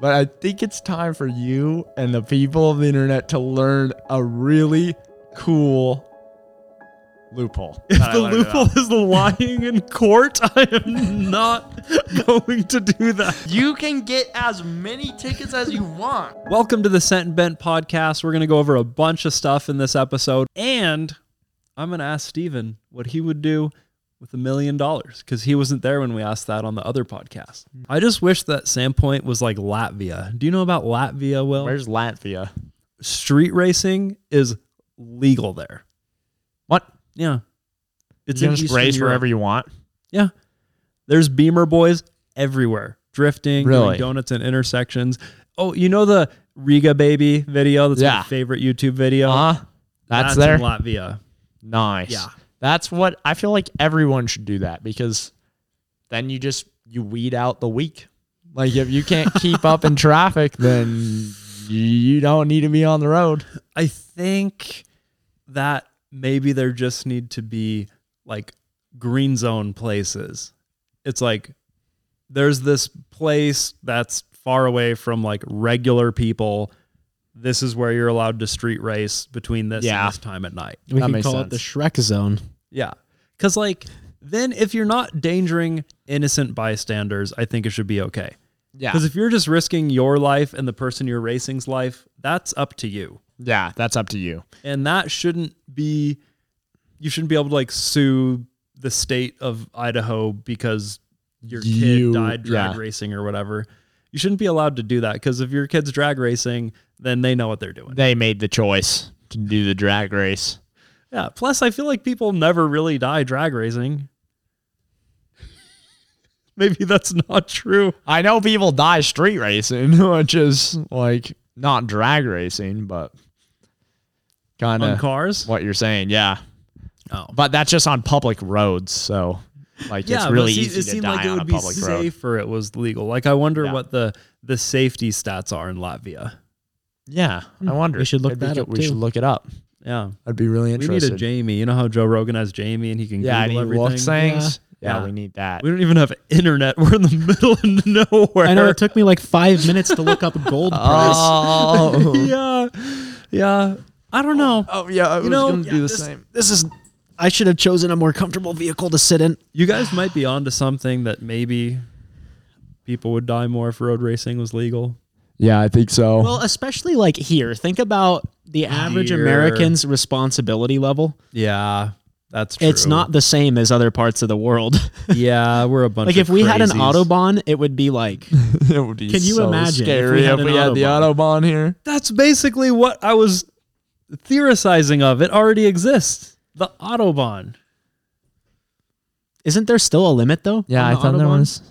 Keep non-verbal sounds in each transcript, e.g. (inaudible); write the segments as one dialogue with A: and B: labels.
A: but I think it's time for you and the people of the internet to learn a really cool loophole.
B: If the loophole
A: about.
B: is lying in court, (laughs) I am not going to do that.
A: you can get as many tickets as you want.
B: Welcome to the Sent and Bent podcast. We're going to go over a bunch of stuff in this episode, and I'm going to ask Steven what he would do with a million dollars because he wasn't there when we asked that on the other podcast. I just wish that Sandpoint was like Latvia. Do you know about Latvia, Will?
A: Where's Latvia?
B: Street racing is legal there.
A: What?
B: Yeah. It's
A: you can just race
B: Europe.
A: wherever you want.
B: Yeah. There's Beamer boys everywhere, drifting,
A: Really?
B: doing donuts and intersections. Oh, you know the Riga baby video? That's
A: Yeah.
B: my favorite YouTube video.
A: Uh huh. That's, there.
B: in Latvia.
A: Nice.
B: Yeah.
A: That's what I feel like everyone should do that because then you just you weed out the weak. Like if you can't (laughs) keep up in traffic, then you don't need to be on the road.
B: I think that maybe there just need to be like green zone places. It's like there's this place that's far away from like regular people. This is where you're allowed to street race between this
A: Yeah.
B: and this time at night.
C: We
A: That
C: can
A: makes
C: call it the. Shrek zone.
B: Yeah. Cause like then if you're not endangering innocent bystanders, I think it should be okay.
A: Yeah.
B: Because if you're just risking your life and the person you're racing's life, that's up to you.
A: Yeah, that's up to you.
B: And that shouldn't be you shouldn't be able to like sue the state of Idaho because your kid
A: You-
B: died drag
A: yeah.
B: racing or whatever. You shouldn't be allowed to do that because if your kid's drag racing, then they know what they're doing.
A: They made the choice to do the drag race.
B: Yeah. Plus, I feel like people never really die drag racing. (laughs) Maybe that's not true.
A: I know people die street racing, (laughs) which is like not drag racing, but kind
B: On
A: of
B: cars.
A: what you're saying. Yeah.
B: Oh.
A: But that's just on public roads, so like
B: Yeah,
A: it's really
B: see,
A: easy
B: it
A: to
B: seemed
A: die
B: like it
A: on
B: would
A: a
B: be
A: public road.
B: safer. It was legal. Like I wonder
A: Yeah.
B: what the the safety stats are in Latvia.
A: Yeah, I hmm. wonder.
C: We should look
A: It'd be
C: that up,
A: We
C: too.
A: should look it up.
B: Yeah,
A: I'd be really interested.
B: we need
A: interested.
B: a Jamie. You know how Joe Rogan has Jamie and he can
A: yeah, and
B: Google
A: he
B: everything.
A: looks things. Yeah.
B: Yeah.
A: we need that.
B: We don't even have internet. (laughs) We're in the middle of nowhere.
C: I know it took me like five minutes to look up gold (laughs) price.
A: Oh, (laughs)
B: yeah, yeah. I don't know.
A: oh, oh yeah, I was
B: know,
A: gonna
B: yeah,
A: do the
C: this-
A: same.
C: This is. I should have chosen a more comfortable vehicle to sit in.
B: You guys might be onto something that maybe people would die more if road racing was legal.
A: Yeah, I think so.
C: Well, especially like here. Think about the average
B: Here.
C: American's responsibility level.
B: Yeah, that's true.
C: It's not the same as other parts of the world. (laughs)
B: Yeah, we're a bunch.
C: like
B: of
C: if we had an
B: crazies.
C: autobahn, it would be like (laughs)
A: it would be
C: Can you
A: so
C: imagine if
A: scary
C: we had
A: if
C: an
A: we had the
C: Autobahn?
A: autobahn here?
B: That's basically what I was theorizing of. It already exists. The autobahn.
C: Isn't there still a limit though?
A: Yeah,
C: on
A: I
C: the
A: thought there
C: Autobahn?
A: was.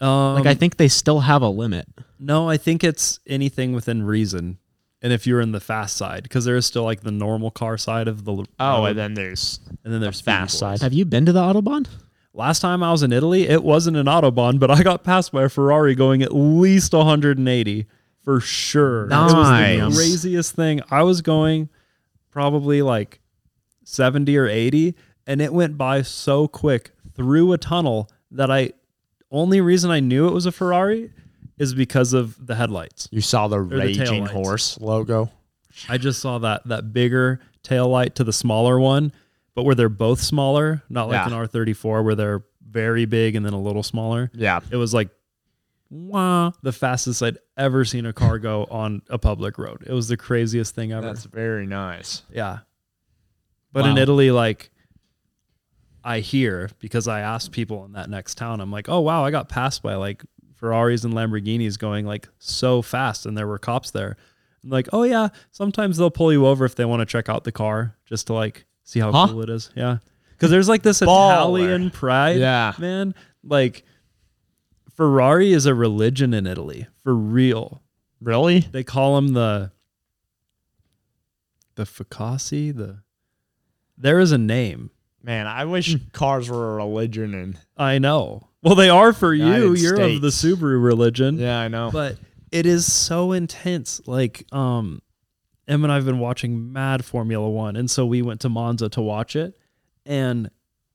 B: Um,
C: Like I think they still have a limit.
B: no, I think it's anything within reason. And if you're in the fast side, because there is still like the normal car side of the l-
A: Oh,
B: road,
A: and then there's
B: and then there's
A: fast
B: speedy
A: side.
C: Have you been to the Autobahn?
B: Last time I was in Italy, it wasn't an autobahn, but I got passed by a Ferrari going at least 180 for sure. It was the
A: Nice.
B: craziest thing. I was going probably like 70 or 80, and it went by so quick through a tunnel that I only reason I knew it was a Ferrari is because of the headlights.
A: you saw the
B: the
A: raging
B: taillights.
A: horse logo.
B: I just saw that that bigger tail light to the smaller one, but where they're both smaller, not like
A: Yeah.
B: an R34 where they're very big and then a little smaller.
A: Yeah,
B: It was like wow, the fastest I'd ever seen a car go on a public road. It was the craziest thing ever.
A: that's very nice.
B: yeah. But in Italy like I hear because I asked people in that next town, I'm like, "Oh wow, I got passed by like Ferraris and Lamborghinis going like so fast and there were cops there." I'm like, "Oh yeah, sometimes they'll pull you over if they want to check out the car just to like see how
A: Huh?
B: cool it is." Yeah. Cuz there's like this
A: Baller.
B: Italian pride,
A: Yeah.
B: man. Like Ferrari is a religion in Italy, for real.
A: Really?
B: They call them the the Tifosi, the there is a name.
A: Man, I wish cars were a religion and
B: I know. Well, they are for you.
A: United
B: You're of the
A: States.
B: Subaru religion.
A: yeah, I know.
B: But it is so intense. Like, um, Em and I've been watching mad Formula One, and so we went to Monza to watch it, and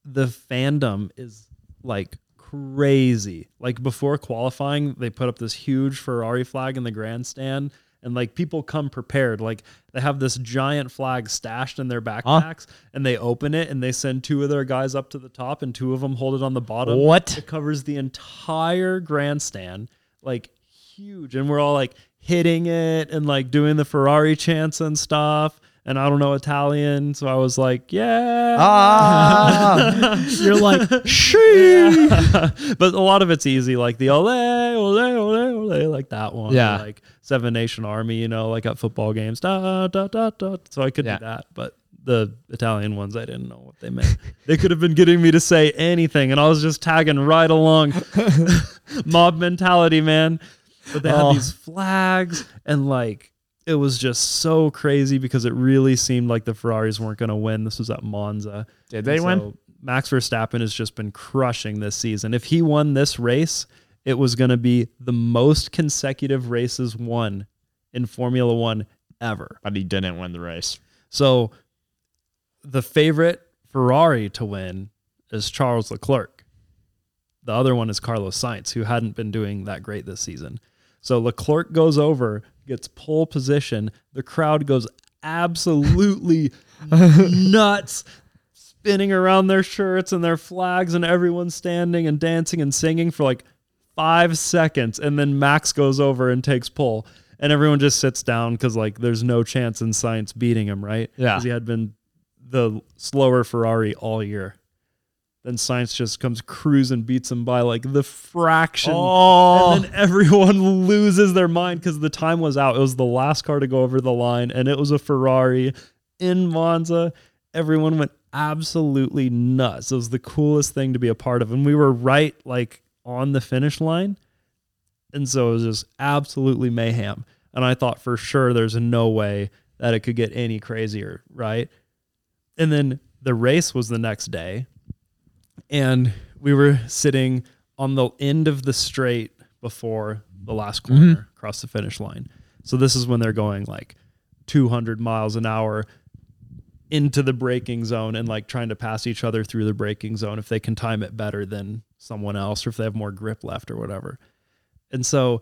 B: the fandom is like crazy. Like before qualifying, they put up this huge Ferrari flag in the grandstand. And like people come prepared. Like they have this giant flag stashed in their backpacks and they open it and they send two of their guys up to the top and two of them hold it on the bottom.
A: What?
B: It covers the entire grandstand, like huge. And we're all like hitting it and like doing the Ferrari chants and stuff. And I don't know Italian. So I was like, yeah.
A: Ah, (laughs)
C: You're like, (laughs)
B: She. (laughs) but a lot of it's easy, like the ole, ole, ole, ole, like that one.
A: Yeah.
B: Like Seven Nation Army, you know, like at football games. Da, da, da, da. So I could
A: Yeah.
B: do that. But the Italian ones, I didn't know what they meant. they could have been getting me to say anything, and I was just tagging right along. Mob mentality, man. But they had
A: Oh.
B: these flags, and like it was just so crazy because it really seemed like the Ferraris weren't going to win. This was at Monza.
A: did they
B: And
A: win?
B: Max Verstappen has just been crushing this season. If he won this race, it was going to be the most consecutive races won in Formula One ever.
A: But he didn't win the race.
B: So the favorite Ferrari to win is Charles Leclerc. The other one is Carlos Sainz, who hadn't been doing that great this season. So Leclerc goes over, gets pole position. The crowd goes absolutely (laughs) nuts, spinning around their shirts and their flags, and everyone's standing and dancing and singing for like five seconds. And then Max goes over and takes pole. And everyone just sits down because like there's no chance in Sainz beating him, right?
A: Yeah.
B: Because he had been the slower Ferrari all year. Then Sainz just comes cruising, beats him by like the fraction.
A: Oh,
B: And then everyone (laughs) loses their mind because the time was out. It was the last car to go over the line, and it was a Ferrari in Monza. Everyone went absolutely nuts. It was the coolest thing to be a part of. And we were right like on the finish line. And so it was just absolutely mayhem. And I thought for sure there's no way that it could get any crazier, right? And then the race was the next day. And we were sitting on the end of the straight before the last mm-hmm. corner across the finish line. So this is when they're going like 200 miles an hour into the braking zone and like trying to pass each other through the braking zone if they can time it better than someone else or if they have more grip left or whatever. And so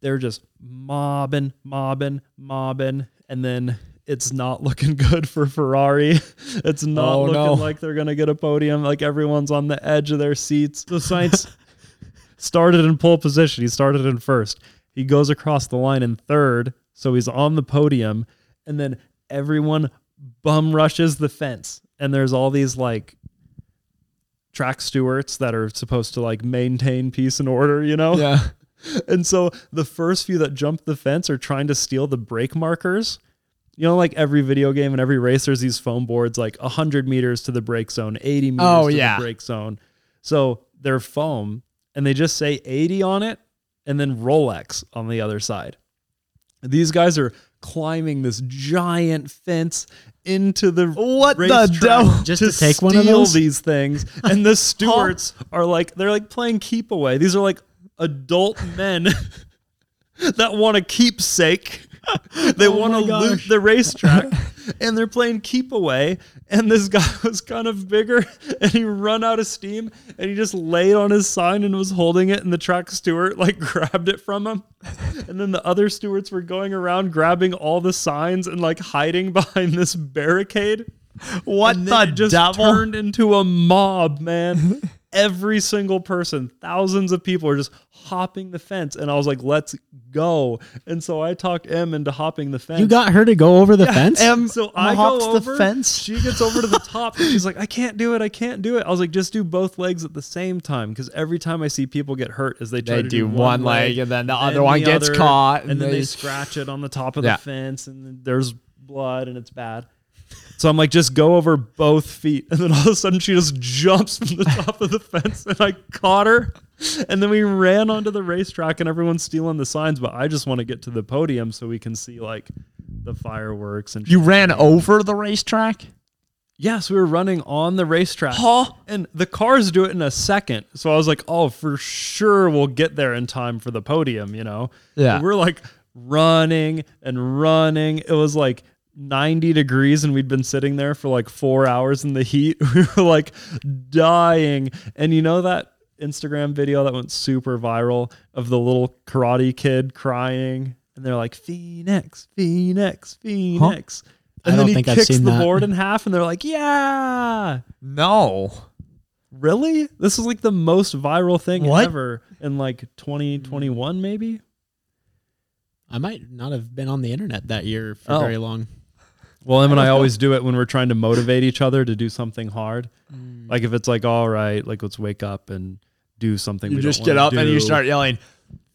B: they're just mobbing, mobbing, mobbing, and then it's not looking good for Ferrari. (laughs) It's not
A: Oh,
B: looking
A: no.
B: like they're gonna get a podium. Like everyone's on the edge of their seats. The Sainz (laughs) started in pole position. He started in first. He goes across the line in third, so he's on the podium, and then everyone bum rushes the fence. And there's all these like track stewards that are supposed to like maintain peace and order, you know?
A: yeah. (laughs)
B: And so the first few that jump the fence are trying to steal the brake markers. You know, like every video game and every race, there's these foam boards like 100 meters to the brake zone, 80 meters
A: Oh,
B: to
A: yeah.
B: the brake zone. So they're foam and they just say 80 on it and then Rolex on the other side. These guys are climbing this giant fence into the
A: What the
B: racetrack
A: devil?
C: Just
B: to
C: to take one of those?
B: these things. (laughs) And the stewards are like they're like playing keep away. These are like adult men (laughs) that want a keepsake. (laughs) They oh want to loot the racetrack (laughs) and they're playing keep away. And this (laughs) guy was kind of bigger and he run out of steam and he just laid on his sign and was holding it. And the track steward like grabbed it from him. And then the other stewards were going around grabbing all the signs and like hiding behind this barricade.
A: What
B: And
A: the
B: just
A: devil?
B: turned into a mob, man. Every single person, thousands of people are just hopping the fence. And I was like, let's go. And so I talked Em into hopping the fence.
C: You got her to go over the fence?
A: Em
B: so I
A: hops
B: go
A: the fence.
B: She gets over to the top and she's like, I can't do it. I can't do it. I was like, just do both legs at the same time. Because every time I see people get hurt is they try
A: They
B: to
A: do one leg and then the other one
B: the
A: gets
B: other,
A: caught
B: and,
A: and
B: then they
A: they-
B: scratch it on the top of
A: Yeah.
B: the fence and there's blood and it's bad. So I'm like, just go over both feet. And then all of a sudden she just jumps from the (laughs) top of the fence and I caught her. And then we ran onto the racetrack and everyone's stealing the signs, but I just want to get to the podium so we can see like the fireworks and
A: You ran over the racetrack?
B: Yes, we were running on the racetrack.
A: Huh?
B: And the cars do it in a second. So I was like, oh, for sure we'll get there in time for the podium, you know?
A: Yeah.
B: And we're like running and running. It was like 90 degrees and we'd been sitting there for like four hours in the heat. (laughs) We were like dying. And you know that Instagram video that went super viral of the little karate kid crying, and they're like Phoenix, Phoenix, Phoenix.
C: I
B: And
C: don't
B: then he
C: think I've
B: kicks
C: seen
B: the
C: that.
B: board in half, and they're like, "Yeah,
A: No.
B: really? This is like the most viral thing
A: What?
B: ever in like 2021, maybe."
C: I might not have been on the internet that year for
B: Oh.
C: very long.
B: Well, Em and
A: I (laughs)
B: always do it when we're trying to motivate each other to do something hard.
A: Mm.
B: Like if it's like, all right, like let's wake up and do something.
A: You
B: we
A: just get up and you start yelling,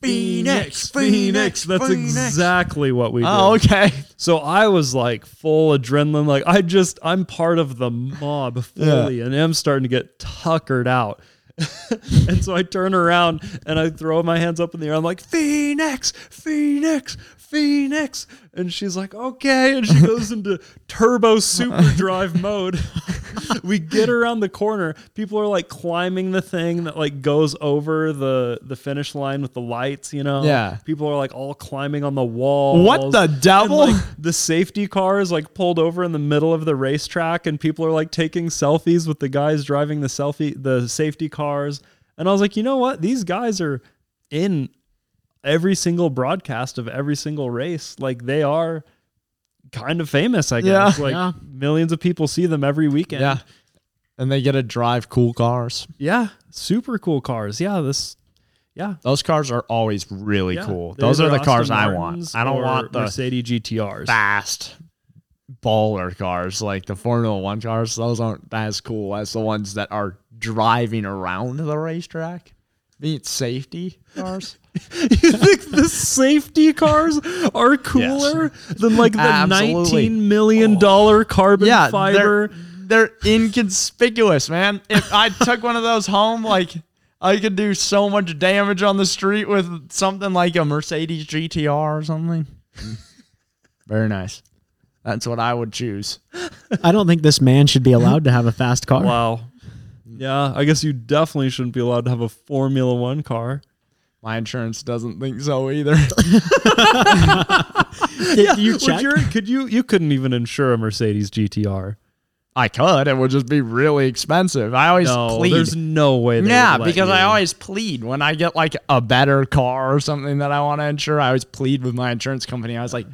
A: Phoenix, Phoenix.
B: That's
A: Phoenix."
B: exactly what we do.
A: Oh, okay.
B: So I was like full adrenaline. Like I just, I'm part of the mob (laughs) fully, and I'm starting to get tuckered out. (laughs) and so I turn around and I throw my hands up in the air. I'm like, Phoenix, Phoenix, Phoenix. And she's like, okay. And she goes (laughs) into turbo super drive mode. (laughs) we get around the corner. People are like climbing the thing that like goes over the the finish line with the lights, you know?
A: Yeah.
B: People are like all climbing on the wall.
A: What the devil?
B: And, like, the safety car is like pulled over in the middle of the racetrack, and people are like taking selfies with the guys driving the selfie, the safety cars. And I was like, you know what? These guys are in every single broadcast of every single race. Like they are kind of famous, I guess.
A: Yeah.
B: Like
C: Yeah.
B: millions of people see them every weekend.
A: yeah. And they get to drive cool cars.
B: Yeah. Super cool cars. Yeah. This, yeah.
A: Those cars are always really
B: yeah.
A: cool. Those are
B: either
A: the cars
B: Aston
A: I want. I don't want the
B: Mercedes GTRs.
A: fast baller cars like the Formula One cars. Those aren't as cool as the ones that are driving around the racetrack. Being safety cars. (laughs)
B: you think the safety cars are cooler than like the
A: Absolutely.
B: nineteen million dollar oh. carbon
A: yeah,
B: fiber?
A: They're, they're inconspicuous, man. If I took one of those home, like I could do so much damage on the street with something like a Mercedes GTR or something. (laughs) Very nice. That's what I would choose.
C: I don't think this man should be allowed to have a fast car.
B: Wow. Yeah, I guess you definitely shouldn't be allowed to have a Formula One car.
A: My insurance doesn't think so either. (laughs) (laughs)
C: Did you
B: Would
C: check?
B: your- could you you couldn't even insure a Mercedes GTR?
A: I could. It would just be really expensive. I always
B: No,
A: plead.
B: there's no way. They
A: yeah,
B: would let
A: because I
B: you.
A: always plead when I get like a better car or something that I want to insure. I always plead with my insurance company. I was like,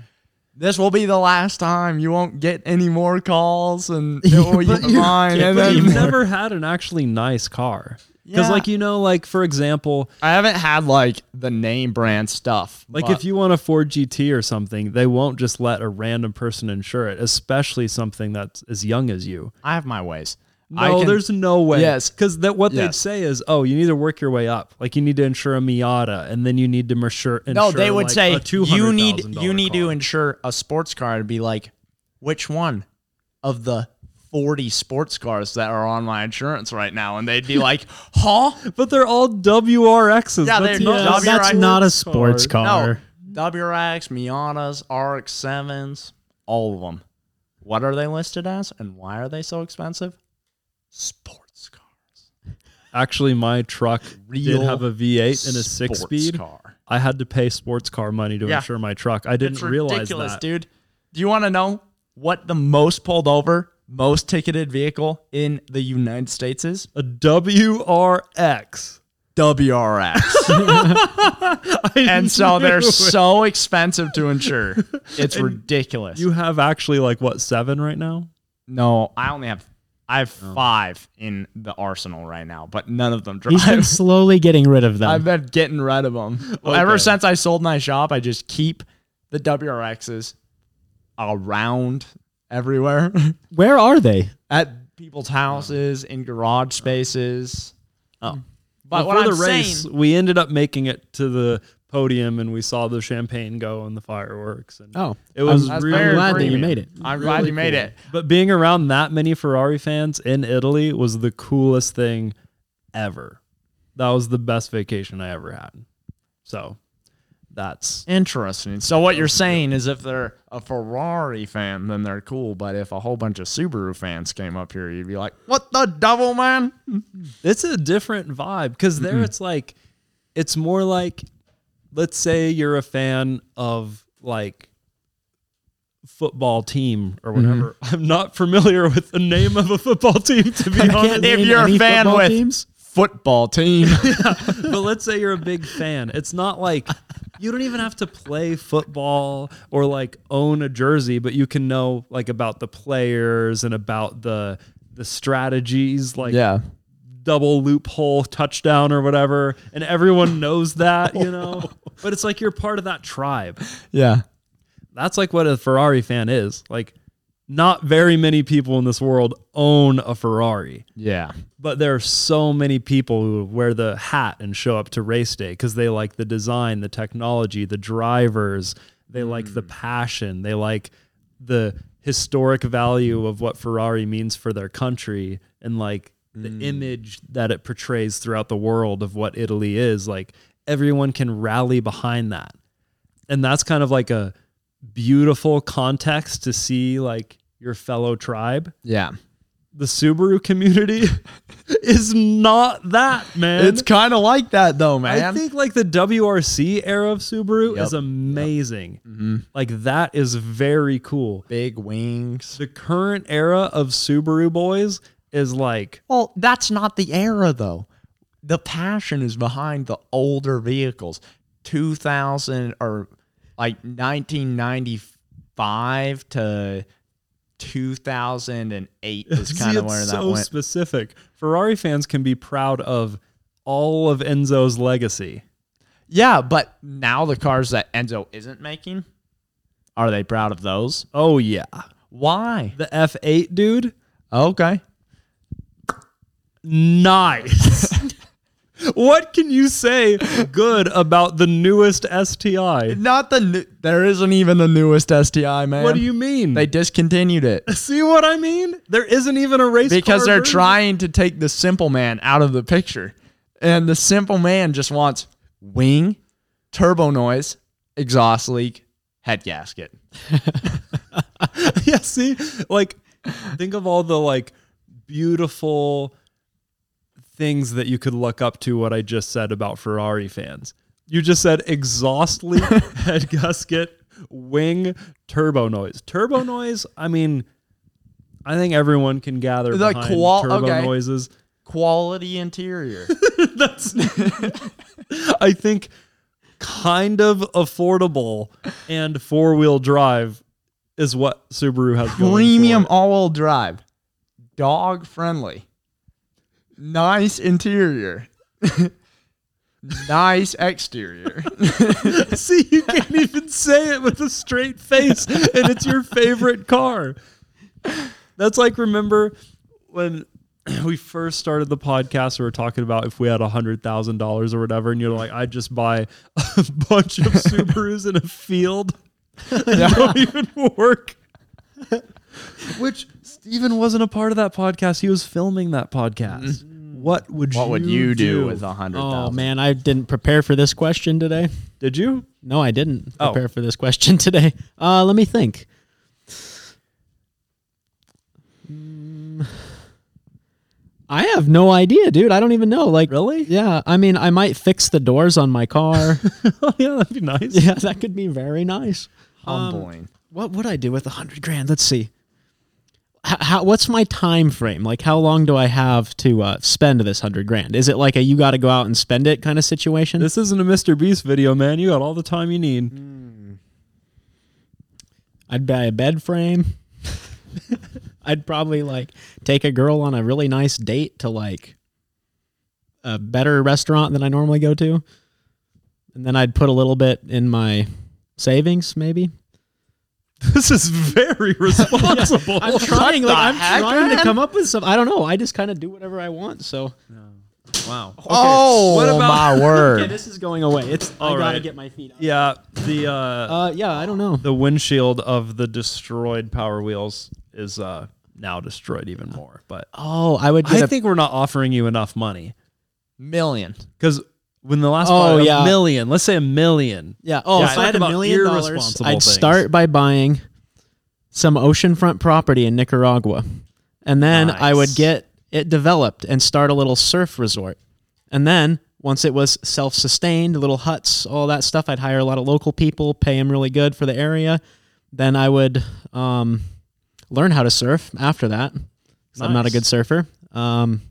A: "This will be the last time. You won't get any more calls, and it will be mine." And
B: But you've never had an actually nice car. Because
A: Yeah.
B: like you know, like for example,
A: I haven't had like the name brand stuff.
B: Like if you want a Ford GT or something, they won't just let a random person insure it, especially something that's as young as you.
A: I have my ways.
B: No,
A: can-
B: there's no way.
A: Yes.
B: because that what they'd say is, oh, you need to work your way up. Like you need to insure a Miata, and then you need to insure.
A: no. They would
B: like,
A: say you need you need to insure a sports car to be like, which one of the 40 sports cars that are on my insurance right now? And they'd be (laughs) like, huh?
B: But they're all WRXs.
A: Yeah,
B: That's
A: they're
B: not
A: not
C: Yeah, that's not a sports car.
A: No, WRX, Miatas, RX-7s, all of them. What are they listed as, and why are they so expensive? Sports cars.
B: Actually, my truck
A: Real
B: did have a V8 and a six-speed.
A: car.
B: I had to pay sports car money to
A: Yeah.
B: insure my truck. I didn't
A: It's
B: realize
A: ridiculous,
B: that.
A: dude. Do you want to know what the most pulled over, most ticketed vehicle in the United States is?
B: A WRX.
A: WRX. (laughs) (laughs) and so they're so expensive to insure. It's ridiculous.
B: You have actually like what seven right now?
A: No, I only have I have oh. five in the arsenal right now, but none of them
C: He's been
A: drive. (laughs)
C: slowly getting rid of them.
A: I've been getting rid of them. Well, ever since I sold my shop, I just keep the WRXs around everywhere (laughs)
C: Where are they?
A: at people's houses, in garage spaces. Oh, but
B: Well,
A: what
B: for
A: I'm
B: the race,
A: saying,
B: we ended up making it to the podium and we saw the champagne go and the fireworks. And
C: Oh,
B: it was
C: I'm,
B: really
C: I'm glad that you made it.
A: I'm glad you made
B: cool.
A: it.
B: But being around that many Ferrari fans in Italy was the coolest thing ever. That was the best vacation I ever had. So that's
A: Interesting. So what you're saying is if they're a Ferrari fan, then they're cool. But if a whole bunch of Subaru fans came up here, you'd be like, "What the devil, man?"
B: it's a different vibe because there it's like it's more like let's say you're a fan of like football team or mm-hmm. whatever (laughs) i'm not familiar with the name of a football team to be honest
A: If you're a
C: any
A: fan
C: football
A: with-
C: teams.
A: football team. (laughs)
B: but let's say you're a big fan. It's not like you don't even have to play football or like own a jersey, but you can know like about the players and about the the strategies, like
A: yeah.
B: Double loophole touchdown or whatever, and everyone knows that, you know. (laughs) But it's like you're part of that tribe.
A: Yeah.
B: That's like what a Ferrari fan is. Like not very many people in this world own a Ferrari.
A: Yeah.
B: But there are so many people who wear the hat and show up to race day because they like the design, the technology, the drivers. They like the mm. passion. They like the historic value of what Ferrari means for their country and like the image that it portrays throughout the world of what Italy is. Like everyone can rally behind that. And that's kind of like a beautiful context to see like your fellow tribe
A: Yeah.
B: the Subaru community (laughs) is not that, man.
A: It's kind of like that though, man.
B: I think like the WRC era of Subaru
A: Yep.
B: is amazing.
A: Mhm.
B: Like that is very cool.
A: Big wings.
B: The current era of Subaru boys is like
A: Well, that's not the era though. The passion is behind the older vehicles. 2000 or like 1995 to 2008 is (laughs) kind of
B: it's
A: where that
B: so
A: went.
B: specific. Ferrari fans can be proud of all of Enzo's legacy.
A: Yeah, but now the cars that Enzo isn't making, are they proud of those?
B: Oh yeah.
A: Why?
B: The F8 dude,
A: Okay.
B: Nice. (laughs) what can you say good about the newest STI?
A: Not the new, there isn't even the newest STI, man.
B: What do you mean?
A: They discontinued it (laughs)
B: see what I mean? There isn't even a race
A: because they're
B: version.
A: trying to take the simple man out of the picture. And the simple man just wants wing, turbo noise, exhaust leak, head gasket. (laughs)
B: yeah, see, like think of all the like beautiful things that you could look up to what I just said about Ferrari fans. You just said exhaust leak, (laughs) head gasket, wing, turbo noise. Turbo noise, I mean, I think everyone can gather
A: The
B: behind
A: qual-
B: turbo
A: okay.
B: noises.
A: Quality interior. (laughs)
B: That's (laughs) I think kind of affordable and four-wheel drive is what Subaru has
A: Premium all-wheel drive. Dog friendly. Nice interior. nice exterior. (laughs)
B: See, you can't even say it with a straight face, and it's your favorite car. That's like remember when (clears throat) we first started the podcast, we were talking about if we had a hundred thousand dollars or whatever, and you're like, I'd just buy a (laughs) bunch of (laughs) Subarus in a field that don't even work. (laughs) Which Steven wasn't a part of that podcast. He was filming that podcast. What would
A: what
B: you
A: would you do,
B: do
A: with a hundred?
C: hundred Oh
A: thousand?
C: man, I didn't prepare for this question today.
B: Did you?
C: No, I didn't
B: Oh.
C: prepare for this question (laughs) today. Uh, let me think. Mm, I have no idea, dude. I don't even know. Like,
B: Really?
C: Yeah. I mean, I might fix the doors on my car. (laughs)
B: Oh yeah, that'd be nice.
C: yeah, that could be very nice.
A: Humbling.
C: What would I do with a hundred grand? Let's see. How, what's my time frame? Like, how long do I have to uh, spend this hundred grand? Is it like a you got to go out and spend it kind of situation?
B: This isn't a Mr. Beast video, man. You got all the time you need.
C: I'd buy a bed frame. (laughs) I'd probably like take a girl on a really nice date to like a better restaurant than I normally go to. And then I'd put a little bit in my savings, maybe. (laughs)
B: This is very (laughs) responsible.
C: I'm trying,
A: the
C: like, I'm
A: heck,
C: trying to come up with some. I don't know. I just kind of do whatever I want. So
B: wow.
A: oh,
B: what about-
A: my (laughs)
C: okay,
A: word.
C: this is going away. It's I
B: All
C: gotta
B: right.
C: get my feet. Up.
B: Yeah, the uh,
C: Uh, yeah, I don't know.
B: the windshield of the destroyed Power Wheels is uh now destroyed even more. But
C: Oh, I would get
B: I
C: a
B: think we're not offering you enough money
A: Million.
B: because when the last
C: Oh,
B: a
C: yeah.
B: million, let's say a million.
C: Yeah. Oh,
B: Yeah,
C: if I had a
B: about
C: million dollars,
B: irresponsible
C: I'd
B: things.
C: start by buying some oceanfront property in Nicaragua, and then I would
B: Nice.
C: get it developed and start a little surf resort. And then once it was self-sustained, little huts, all that stuff, I'd hire a lot of local people, pay them really good for the area. Then I would um, learn how to surf after that. 'cause I'm not a
B: Nice.
C: good surfer. Um,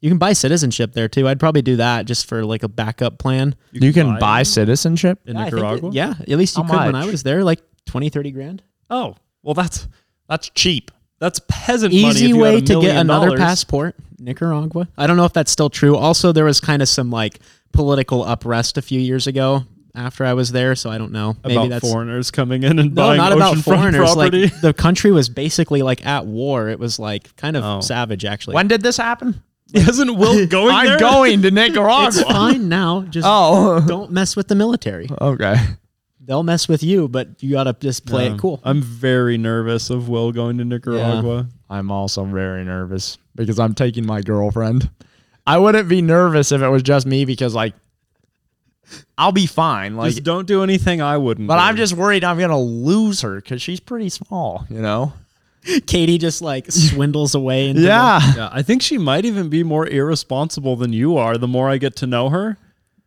C: You can buy citizenship there too. I'd probably do that just for like a backup plan.
A: You can buy
B: it
A: citizenship.
B: in
C: Yeah, I think
B: Nicaragua.
C: it- yeah, at least you
A: How
C: could when I
A: much?
C: was there, like 20, 30 grand.
B: Oh, well, that's
A: That's cheap.
B: that's peasant money. if
C: Easy
B: you had
C: way
B: a
C: to get
B: million
C: another
B: dollars.
C: passport, Nicaragua. I don't know if that's still true. Also, there was kind of some like political unrest a few years ago after I was there, so I don't know. Maybe
B: about
C: that's
B: foreigners coming in and
C: no,
B: buying
C: not about
B: oceanfront
C: foreigners.
B: property.
C: Like the country was basically like at war. It was like kind of
B: Oh.
C: savage, actually.
A: When did this happen?
B: Isn't Will (laughs) going
A: I'm
B: there?
A: going to (laughs) Nicaragua.
C: it's fine now. Just
A: Oh,
C: don't mess with the military.
A: okay.
C: They'll mess with you, but you gotta just play it cool.
B: I'm very nervous of Will going to Nicaragua.
A: I'm also very nervous because I'm taking my girlfriend. I wouldn't be nervous if it was just me because like I'll be fine. Like
B: just don't do anything I wouldn't.
A: but
B: do.
A: I'm just worried I'm gonna lose her because she's pretty small, you know? (laughs)
C: Katie just like swindles away. Into
A: Yeah.
B: Yeah, I think she might even be more irresponsible than you are. The more I get to know her,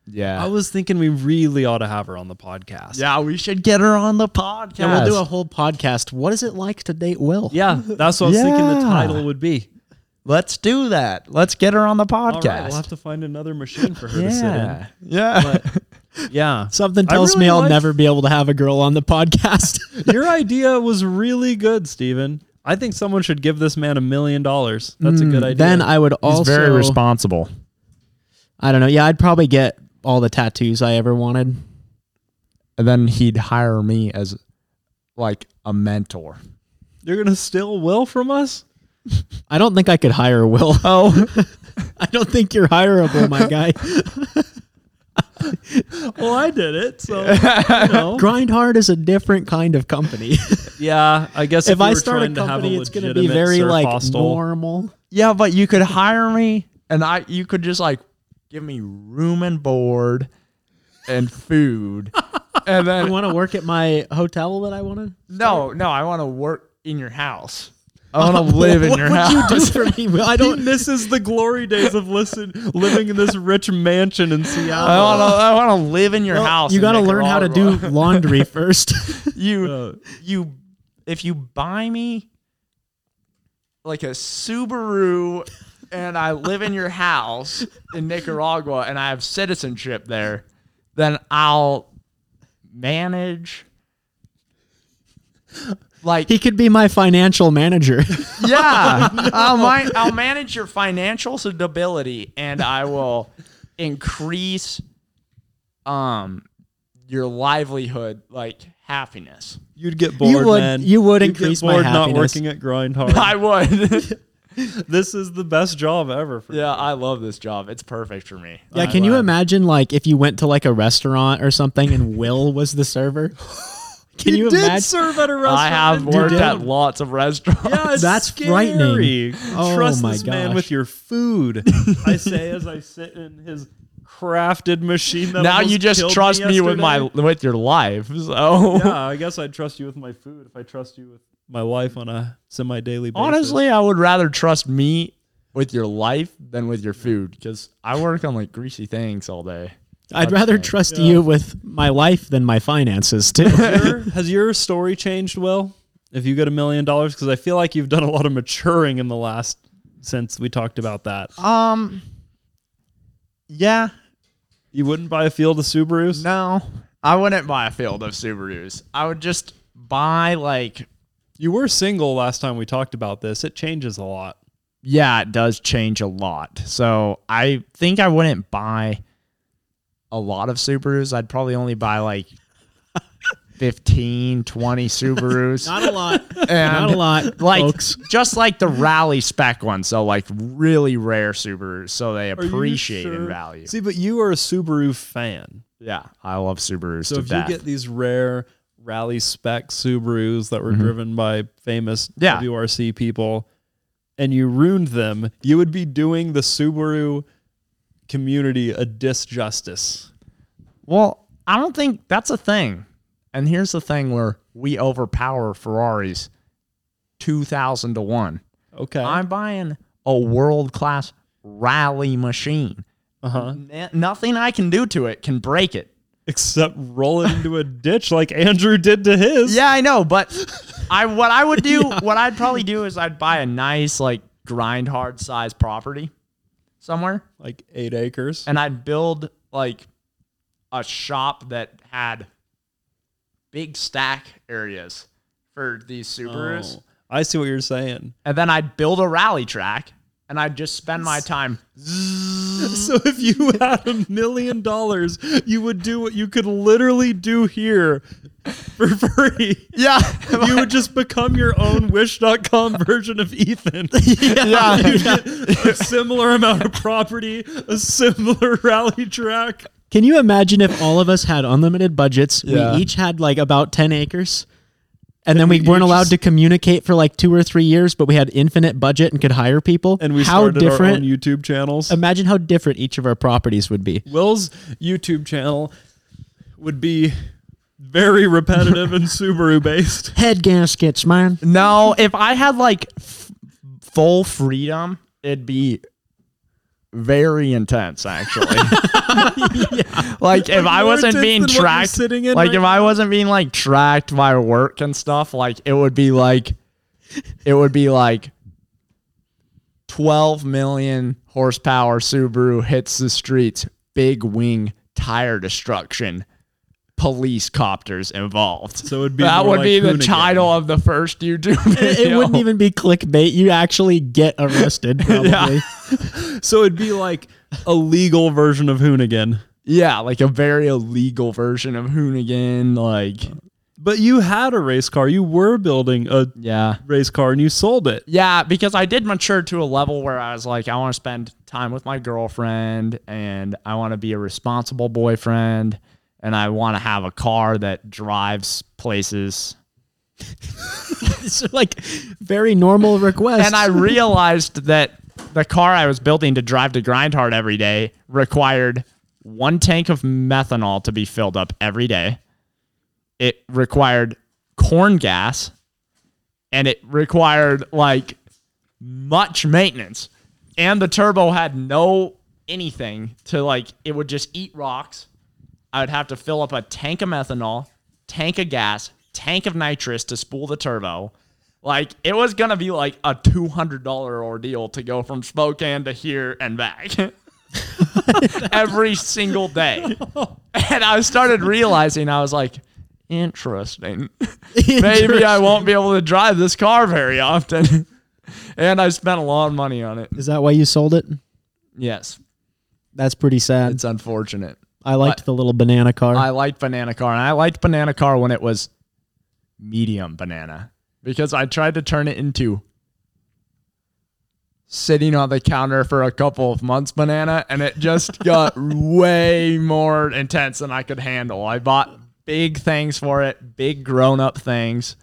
A: Yeah.
B: I was thinking we really ought to have her on the podcast.
A: yeah, we should get her on the podcast.
C: The, yeah, we'll do a whole podcast. What is it like to date Will?
B: yeah, that's what I was thinking. The title would be.
A: Let's do that. Let's get her on the podcast.
B: right, we'll have to find another machine for her to sit in.
A: yeah. Yeah.
B: Yeah, (laughs)
C: Something tells
B: really
C: me I'll
B: like-
C: never be able to have a girl on the podcast. (laughs)
B: your idea was really good, Steven. I think someone should give this man a million dollars. That's a hmm. good idea.
C: then I would
A: He's
C: also
A: very responsible.
C: I don't know. Yeah, I'd probably get all the tattoos I ever wanted.
A: And then he'd hire me as like a mentor.
B: You're gonna steal Will from us?
C: I don't think I could hire Will.
A: Oh. (laughs)
C: I don't think you're hireable, my guy. (laughs)
B: Well, I did it, so you (laughs) know.
C: Grind Hard is a different kind of company. (laughs)
B: Yeah, I guess if,
C: if I
B: were
C: start a
B: trying to
C: company,
B: a
C: it's going to be very like
B: hostel-
C: normal.
A: Yeah, but you could hire me and I you could just like give me room and board and food. and then
C: You
A: then
C: want to work at my hotel that I want to?
A: no, no, I want to work in your house. I want (laughs) to live in
C: what
A: your
C: would
A: house.
C: you do for me? Will? (laughs) I don't.
B: misses the glory days of listen, living in this rich mansion in Seattle.
A: I want to I want to live in your house.
C: You got to learn how to do (laughs) laundry first.
A: you
B: Uh,
A: you if you buy me like a Subaru and I live in your house in Nicaragua and I have citizenship there, then I'll manage like
C: he could be my financial manager. (laughs)
A: yeah, I'll, mi- (laughs) I'll manage your financial stability and I will increase um your livelihood like happiness.
B: You'd get bored,
C: You would-
B: man.
C: you would
B: You'd
C: increase
B: get
C: my
B: bored not
C: happiness.
B: working at Grind Hard. (laughs)
A: I would.
B: this is the best job ever. For
A: yeah, I love this job. It's perfect for me.
C: yeah,
A: I'm
C: can you imagine like if you went to like a restaurant or something and Will was the server? Can you,
B: did
C: imagine?
B: serve at a restaurant.
A: I have worked at lots of restaurants.
B: Yeah, it's
C: That's
B: scary.
C: frightening. Oh
B: Trust
C: my
B: this man with your food. (laughs) I say as I sit in his crafted machine. That
A: now you just trust me, with my with your life. So
B: Yeah, (laughs) I guess I'd trust you with my food if I trust you with my life on a semi-daily basis.
A: honestly, I would rather trust me with your life than with your food because I work on like greasy things all day.
C: I'd rather trust you with my life than my finances too.
B: Your- has your story changed, Will? If you get a million dollars, because I feel like you've done a lot of maturing in the last since we talked about that.
A: Um. Yeah.
B: You wouldn't buy a field of Subarus?
A: No, I wouldn't buy a field of Subarus. I would just buy like.
B: You were single last time we talked about this. It changes a lot.
A: Yeah, it does change a lot. So I think I wouldn't buy a lot of Subarus. I'd probably only buy like 15, 20 Subarus. (laughs)
C: Not a lot.
A: and
C: Not a lot,
A: Like
C: folks.
A: just like the rally spec ones, so like really rare Subarus, so they
B: Are you
A: appreciate in value.
B: See, but you are a Subaru fan.
A: yeah, I love Subarus
B: So
A: to
B: if
A: death.
B: you get these rare rally spec Subarus that were driven by famous
A: Mm-hmm. Yeah.
B: WRC people and you ruined them, you would be doing the Subaru community a disjustice.
A: well, I don't think that's a thing. And here's the thing where we overpower Ferraris two thousand to one.
B: Okay.
A: I'm buying a world class rally machine.
B: uh-huh.
A: N- nothing I can do to it can break it.
B: Except roll it into a ditch like Andrew did to his.
A: Yeah, I know, but (laughs) I what I would do, what I'd probably do is I'd buy a nice like grind hard size property. Somewhere
B: Like eight acres.
A: and I'd build like a shop that had big stack areas for these Subarus.
B: Oh, I see what you're saying.
A: And then I'd build a rally track and I'd just spend my time. (laughs)
B: So if you had a million dollars, you would do what you could literally do here for free.
A: Yeah. (laughs)
B: You would just become your own wish.com version of Ethan. (laughs)
A: yeah.
B: a similar amount of property, a similar rally track.
C: Can you imagine if all of us had unlimited budgets?
A: Yeah.
C: We each had like about 10 acres. And then we,
B: we
C: weren't
B: each-
C: allowed to communicate for like two or three years, but we had infinite budget and could hire people.
B: And we
C: how
B: started our own
C: different?
B: YouTube channels.
C: imagine how different each of our properties would be.
B: Will's YouTube channel would be very repetitive and (laughs) Subaru based.
C: Head gaskets, man.
A: No, if I had like f- full freedom, it'd be very intense actually. (laughs) (laughs) Like if I wasn't being
B: than what you're
A: tracked like
B: right
A: if I wasn't being like tracked by work and stuff, like it would be like it would be like 12 million horsepower Subaru hits the streets, big wing tire destruction, police copters involved.
B: So it'd be
A: that
B: more
A: would
B: like
A: be the
B: Hoonigan.
A: title of the first YouTube video.
C: It wouldn't even be clickbait. You actually get arrested, (laughs) probably.
B: So it'd be like a legal version of Hoonigan.
A: Yeah, like a very illegal version of Hoonigan. Like,
B: But you had a race car. You were building a
A: yeah.
B: race car and you sold it.
A: Yeah, because I did mature to a level where I was like, I want to spend time with my girlfriend and I want to be a responsible boyfriend and I want to have a car that drives places. (laughs)
C: it's like very normal request.
A: And I realized that the car I was building to drive to grind hard every day required one tank of methanol to be filled up every day. It required corn gas and it required like much maintenance. And the turbo had no anything to like it would just eat rocks. I would have to fill up a tank of methanol, tank of gas, tank of nitrous to spool the turbo. Like it was gonna be like a two hundred dollar ordeal to go from Spokane to here and back (laughs) every single day. And I started realizing I was like, interesting. Maybe I won't be able to drive this car very often. and I spent a lot of money on it.
C: Is that why you sold it?
A: Yes,
C: That's pretty sad.
A: it's unfortunate.
C: I liked
A: but-
C: the little banana car.
A: I liked Banana Car, and I liked Banana Car when it was medium banana because I tried to turn it into sitting on the counter for a couple of months banana, and it just (laughs) got way more intense than I could handle. I bought big things for it, big grown up things,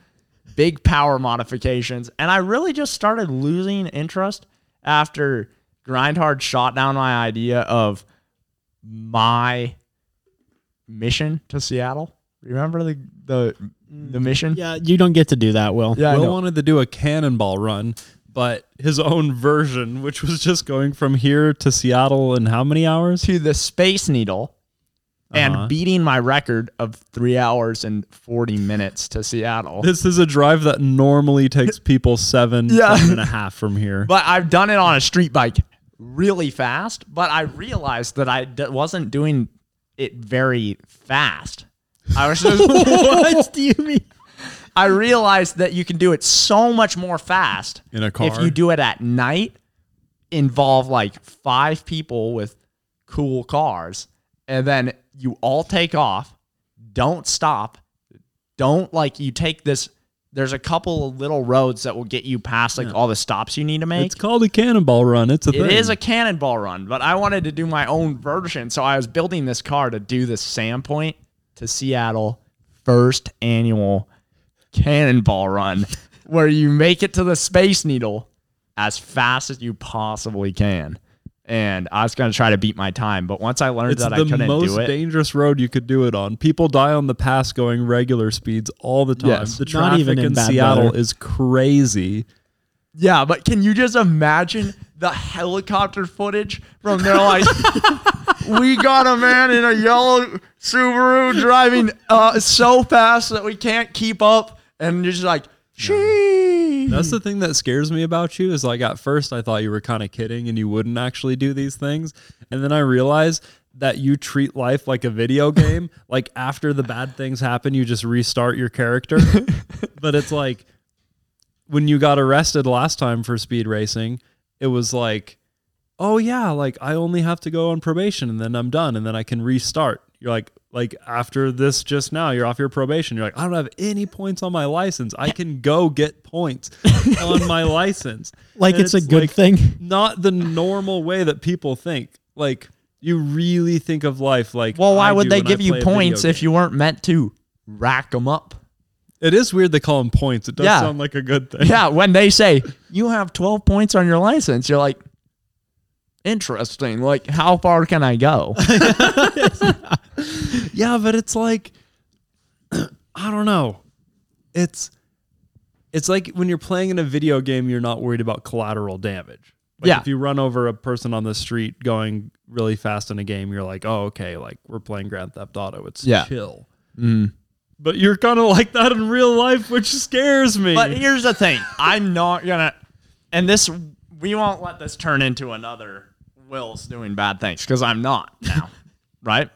A: big power modifications, and I really just started losing interest after Grindhard shot down my idea of my mission to Seattle. Remember the the the mission?
C: yeah, you don't get to do that, Will.
A: Yeah, I
B: Will wanted to do a cannonball run, but his own version, which was just going from here to Seattle in how many hours?
A: to the Space Needle
B: Uh-huh.
A: and beating my record of three hours and forty minutes to Seattle.
B: This is a drive that normally takes (laughs) people seven,
A: Yeah.
B: seven and a half from here.
A: But I've done it on a street bike really fast. But I realized that I d- wasn't doing it very fast. I was just (laughs)
C: what do you mean?
A: I realized that you can do it so much more fast
B: In a car?
A: if you do it at night. Involve like five people with cool cars, and then you all take off. Don't stop. Don't like you take this. There's a couple of little roads that will get you past like all the stops you need to make.
B: It's called a cannonball run. It's a
A: It
B: thing.
A: is a cannonball run, but I wanted to do my own version. So I was building this car to do the Sandpoint to Seattle first annual cannonball run (laughs) where you make it to the Space Needle as fast as you possibly can. And I was going to try to beat my time, but once I learned
B: It's
A: that I couldn't do it, the most
B: dangerous road you could do it on. People die on the pass going regular speeds all the time.
A: Yes.
B: The
C: Not
B: traffic
C: even in
B: in Seattle
C: weather.
B: is crazy.
A: Yeah, but can you just imagine the helicopter footage from there? (laughs) Like, we got a man in a yellow Subaru driving uh, so fast that we can't keep up, and you're just like, sheesh.
B: That's the thing that scares me about you is like at first I thought you were kind of kidding and you wouldn't actually do these things. And then I realized that you treat life like a video (laughs) game. like after the bad things happen, you just restart your character. (laughs) but it's like when you got arrested last time for speed racing, it was like, oh yeah, like I only have to go on probation and then I'm done and then I can restart. You're like, like after this just now, you're off your probation. You're like, I don't have any points on my license. I can go get points (laughs) on my license.
C: Like
B: And
C: it's, a good
B: like
C: thing.
B: Not the normal way that people think. Like you really think of life like.
A: Well, why
B: I
A: would they
B: I
A: give you
B: play a video
A: points if you weren't meant to rack them up?
B: It is weird they call them points. It does
A: Yeah.
B: sound like a good thing.
A: Yeah, (laughs) when they say you have 12 points on your license, you're like, interesting. Like, how far can I go? (laughs)
B: Yeah, but it's like (clears throat) I don't know. It's it's like when you're playing in a video game, you're not worried about collateral damage. Like
A: Yeah.
B: if you run over a person on the street going really fast in a game, you're like, oh, okay, like we're playing Grand Theft Auto. It's
A: Yeah.
B: chill.
A: Mm.
B: But you're kind of like that in real life, which scares me.
A: But here's the thing I'm not gonna, and this, we won't let this turn into another Will's doing bad things because I'm not now, (laughs) right?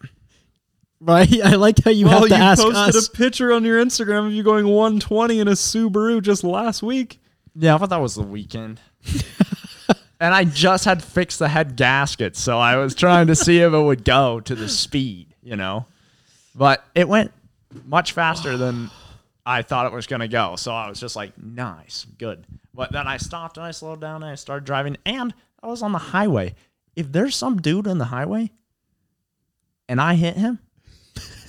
C: Right? (laughs) I like how you
B: well,
C: have to
B: you
C: ask
B: posted
C: us.
B: a picture on your Instagram of you going 120 in a Subaru just last week.
A: Yeah, but that was the weekend. (laughs) and I just had fixed the head gasket, so I was trying to see if it would go to the speed, you know. But it went much faster than I thought it was going to go. So I was just like, nice, good. But then I stopped and I slowed down and I started driving, and I was on the highway. If there's some dude in the highway and I hit him,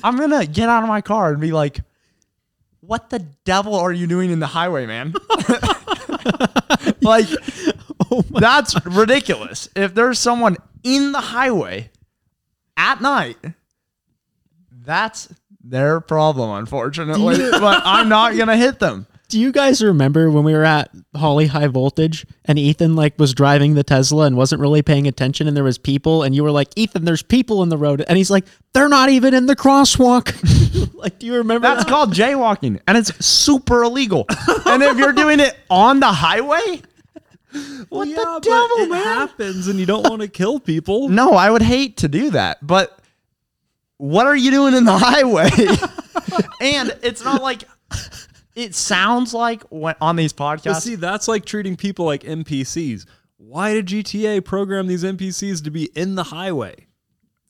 A: I'm going to get out of my car and be like, what the devil are you doing in the highway, man? (laughs) like, that's ridiculous. If there's someone in the highway at night, that's their problem, unfortunately. but I'm not gonna hit them.
C: Do you guys remember when we were at Holly High Voltage and Ethan like was driving the Tesla and wasn't really paying attention and there was people and you were like, Ethan, there's people in the road and he's like, they're not even in the crosswalk. (laughs) like, do you remember
A: That's
C: that?
A: called jaywalking, and it's super illegal. (laughs) and if you're doing it on the highway, what
B: yeah,
A: the devil,
B: it
A: man?
B: happens and you don't want to kill people. (laughs)
A: No, I would hate to do that, but what are you doing in the highway? and it's not like it sounds like when on these
B: But
A: podcasts.
B: see, that's like treating people like NPCs. Why did GTA program these NPCs to be in the highway?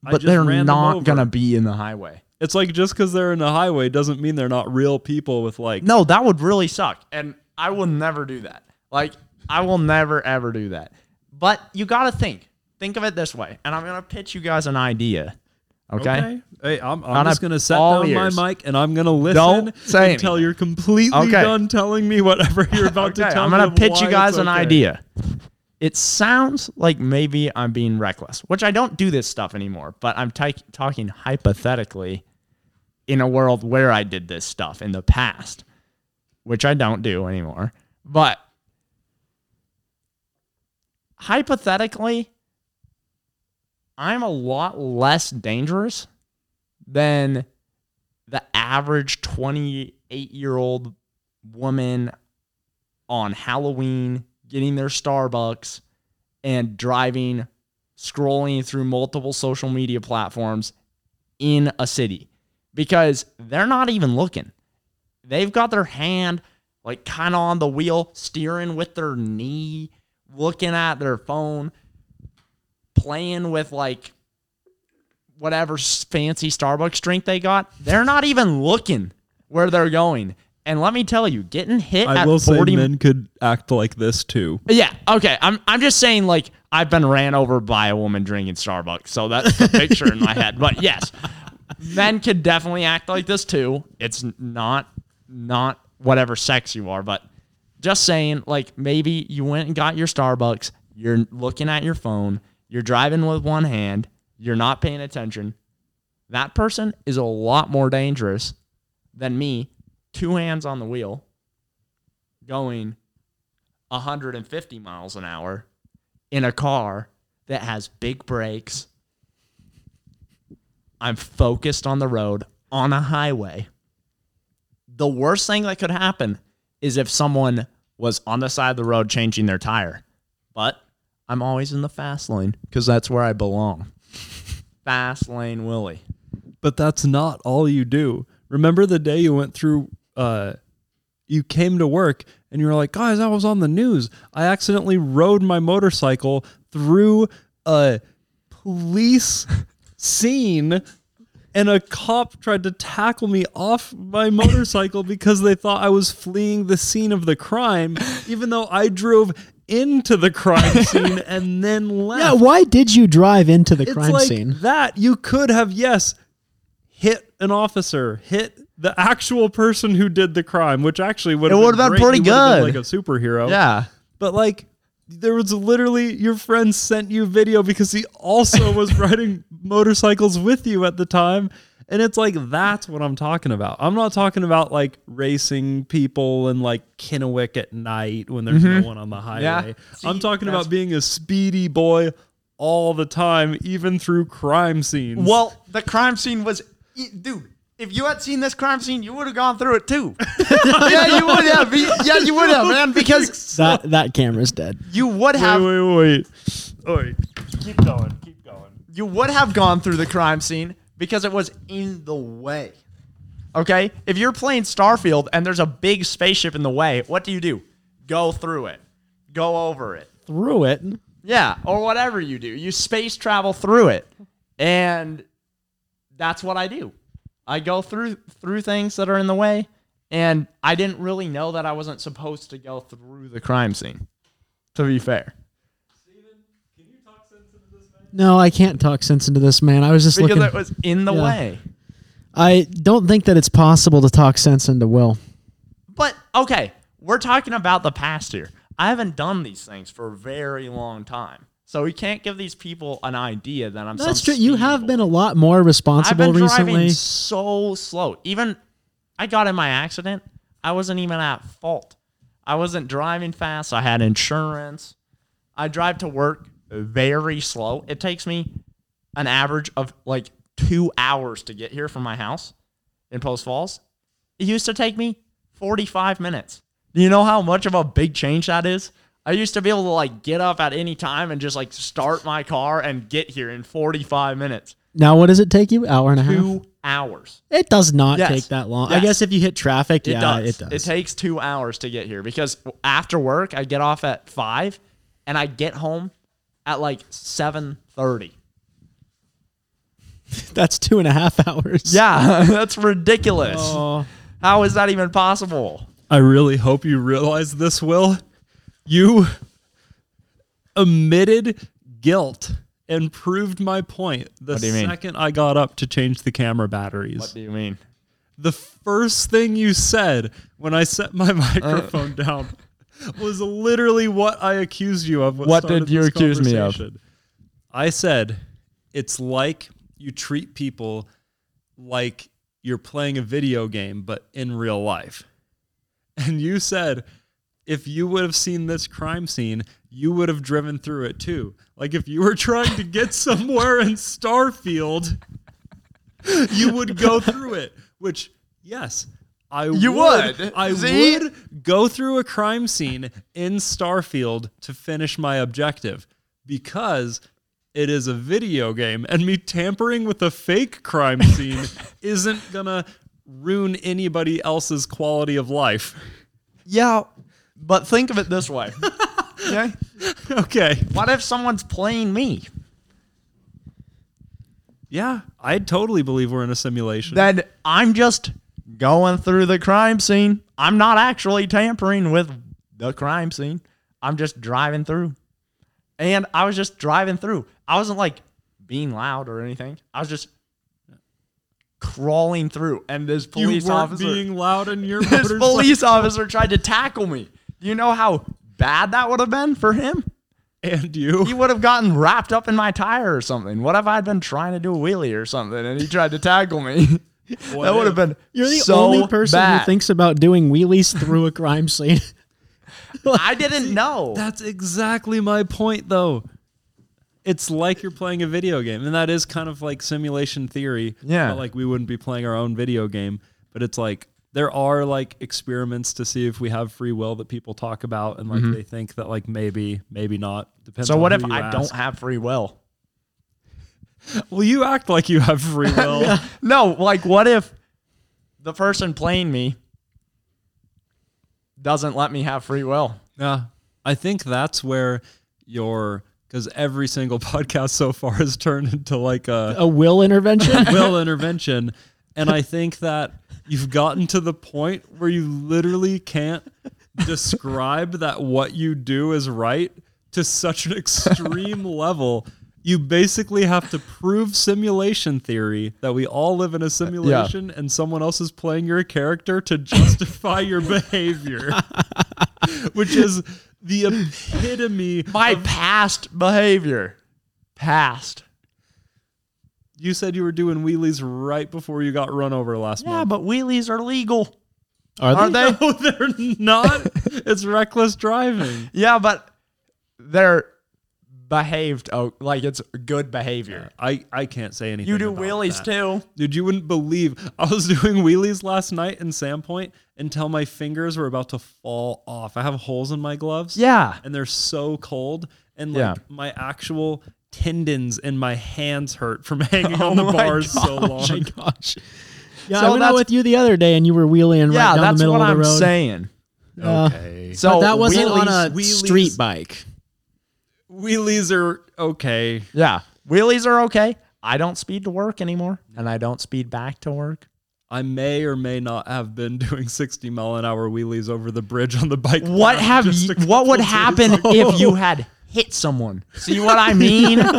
B: I
A: but they're not gonna be in the highway.
B: It's like just because they're in the highway doesn't mean they're not real people with like.
A: No, that would really suck, and I will never do that. Like I will never ever do that. But you got to think. Think of it this way, and I'm gonna pitch you guys an idea. Okay.
B: Hey, I'm, I'm just gonna set
A: all
B: down
A: ears.
B: my mic and I'm gonna listen
A: Don't say
B: until
A: anything.
B: you're completely
A: Okay.
B: done telling me whatever (laughs) you're about to
A: Okay,
B: tell
A: I'm
B: me.
A: gonna
B: of
A: pitch you guys an idea. It sounds like maybe I'm being reckless, which I don't do this stuff anymore. But I'm ti- talking hypothetically in a world where I did this stuff in the past, which I don't do anymore. But hypothetically, I'm a lot less dangerous than the average 28 year old woman on Halloween getting their Starbucks and driving, scrolling through multiple social media platforms in a city because they're not even looking. They've got their hand like kind of on the wheel, steering with their knee, looking at their phone, playing with like whatever fancy Starbucks drink they got. They're not even looking where they're going. And let me tell you, getting hit
B: I
A: at
B: will
A: 40
B: say men could act like this too.
A: yeah. Okay. I'm I'm just saying like I've been ran over by a woman drinking Starbucks, so that's the picture in my head. But yes, men could definitely act like this too. It's not not whatever sex you are, but just saying like maybe you went and got your Starbucks, you're looking at your phone, you're driving with one hand, you're not paying attention. That person is a lot more dangerous than me, two hands on the wheel, going 150 miles an hour in a car that has big brakes. I'm focused on the road on a highway. The worst thing that could happen is if someone was on the side of the road changing their tire. But I'm always in the fast lane because that's where I belong. (laughs) fast lane Willie.
B: But that's not all you do. Remember the day you went through uh you came to work and you were like, "Guys, I was on the news. I accidentally rode my motorcycle through a police scene and a cop tried to tackle me off my motorcycle because they thought I was fleeing the scene of the crime, even though I drove into the crime (laughs) scene and then left.
C: Yeah, why did you drive into the
B: it's
C: crime
B: like
C: scene?
B: that. You could have, yes, hit an officer, hit the actual person who did the crime, which actually would have
A: would've been pretty
B: would've been
A: good.
B: like a superhero.
A: Yeah.
B: But like there was literally your friend sent you video because he also was (laughs) riding motorcycles with you at the time. And it's like that's what I'm talking about. I'm not talking about like racing people in like Kennewick at night when there's no mm-hmm. one on the highway.
A: See,
B: I'm talking about being a speedy boy all the time, even through crime scenes.
A: Well, the crime scene was, e, dude. If you had seen this crime scene, you would have gone through it too. (laughs) (laughs) yeah, you would have. Yeah, you would have, man. Because
C: that that camera's dead.
A: you would
B: wait,
A: have,
B: wait, wait. Wait. Keep going. Keep going.
A: you would have gone through the crime scene because it was in the way. Okay, if you're playing Starfield and there's a big spaceship in the way, what do you do? Go through it, go over it.
C: Through it.
A: Yeah, or whatever you do. You space travel through it. And that's what I do. I go through through things that are in the way and I didn't really know that I wasn't supposed to go through the crime scene. To be fair.
C: No, I can't talk sense into this, man. I was just
A: Because
C: looking.
A: it was in the
C: Yeah.
A: way.
C: I don't think that it's possible to talk sense into Will.
A: But okay, we're talking about the past here. I haven't done these things for a very long time. So we can't give these people an idea that I'm
C: That's
A: some
C: true. You have been a lot more
A: I've
C: responsible
A: been
C: recently.
A: driving so slow. Even I got in my accident. I wasn't even at fault. I wasn't driving fast. I had insurance. I drive to work very slow. It takes me an average of like two hours to get here from my house in Post Falls. It used to take me 45 minutes. Do you know how much of a big change that is? I used to be able to like get up at any time and just like start my car and get here in 45 minutes.
C: Now, what does it take you? Hour and a half.
A: Two hours.
C: It does not
A: Yes.
C: take that long. I guess if you hit traffic,
A: It
C: yeah,
A: does.
C: it does.
A: It takes two hours to get here because after work I get off at five, and I get home at like seven thirty. (laughs)
C: That's two and a half hours.
A: Yeah, (laughs) that's ridiculous.
C: Oh,
A: How is that even possible?
B: I really hope you realize this, Will. You admitted guilt and proved my point the
A: What do you mean?
B: second I got up to change the camera batteries.
A: What do you mean?
B: the first thing you said when I set my microphone
A: Uh.
B: down was literally what I accused you of.
A: What did you accuse me of?
B: I said it's like you treat people like you're playing a video game, but in real life. And you said if you would have seen this crime scene, you would have driven through it too. Like if you were trying to get (laughs) somewhere in Starfield, you would go through it. Which, yes, I
A: You
B: would.
A: would.
B: I
A: See?
B: would go through a crime scene in Starfield to finish my objective because it is a video game, and me tampering with a fake crime (laughs) scene isn't gonna ruin anybody else's quality of life.
A: Yeah, but think of it this way. (laughs) okay.
B: Okay.
A: What if someone's playing me?
B: Yeah, I totally believe we're in a simulation.
A: Then I'm just going through the crime scene. I'm not actually tampering with the crime scene. I'm just driving through. And I was just driving through. I wasn't like being loud or anything. I was just crawling through. And this police officer
B: being loud in your (laughs)
A: this police officer tried to tackle me. Do you know how bad that would have been for him?
B: and you.
A: He would have gotten wrapped up in my tire or something. What if I'd been trying to do a wheelie or something and he tried to tackle me? (laughs) that would have been
C: You're the
A: so
C: only person
A: bad.
C: who thinks about doing wheelies through a crime scene. (laughs)
A: I didn't (laughs) know.
B: That's exactly my point, though. It's like you're playing a video game, and that is kind of like simulation theory.
A: Yeah.
B: But like we wouldn't be playing our own video game, but it's like there are like experiments to see if we have free will that people talk about and like mm-hmm. they think that like maybe maybe not depends
A: So
B: on
A: what if I
B: ask.
A: don't have free will?
B: Well you act like you have free (laughs) will
A: No, like what if the person playing me doesn't let me have free will?
B: yeah i think that's where your because every single (laughs) podcast so far has turned into like a
C: A will intervention? (laughs)
B: will intervention. And I think that you've gotten to the point where you literally can't describe that what you do is right to such an extreme level. You basically have to prove simulation theory that we all live in a uh, simulation and someone else is playing your character to justify your (laughs) behavior, which is the epitome
A: My past behavior. Past.
B: You said you were doing wheelies right before you got run over last
A: Yeah,
B: month.
A: Yeah, but wheelies are legal.
C: Are
A: Are
C: they?
A: they? (laughs)
B: No, they're not. it's reckless driving. (laughs)
A: Yeah, but they're behaved oh like it's good behavior.
B: I, I can't say anything.
A: You do
B: about
A: wheelies
B: that.
A: too.
B: Dude, you wouldn't believe. I was (laughs) doing wheelies last night in Sandpoint until my fingers were about to fall off. I have holes in my gloves.
A: Yeah.
B: And they're so cold. And like
A: Yeah.
B: my actual tendons in my hands hurt from (laughs) (laughs) hanging
A: Oh
B: on the
A: my
B: bars so long.
C: Oh my gosh. Yeah,
A: So
C: I went out
A: that's-
C: with you the other day and you were wheeling
A: Yeah,
C: right down
A: that's
C: the middle
A: what
C: of the
A: I'm
C: road.
A: saying.
C: Uh,
B: Okay.
A: So
C: but that wasn't on
A: wheelies-
C: a
B: wheelies-
C: street bike.
B: Wheelies are okay.
A: Yeah. Wheelies are okay. I don't speed to work anymore and I don't speed back to work.
B: I may or may not have been (laughs) doing 60 mile an hour wheelies over the bridge on the bike.
A: What have you, what would happen
B: ago.
A: if you had hit someone? See what I mean? (laughs)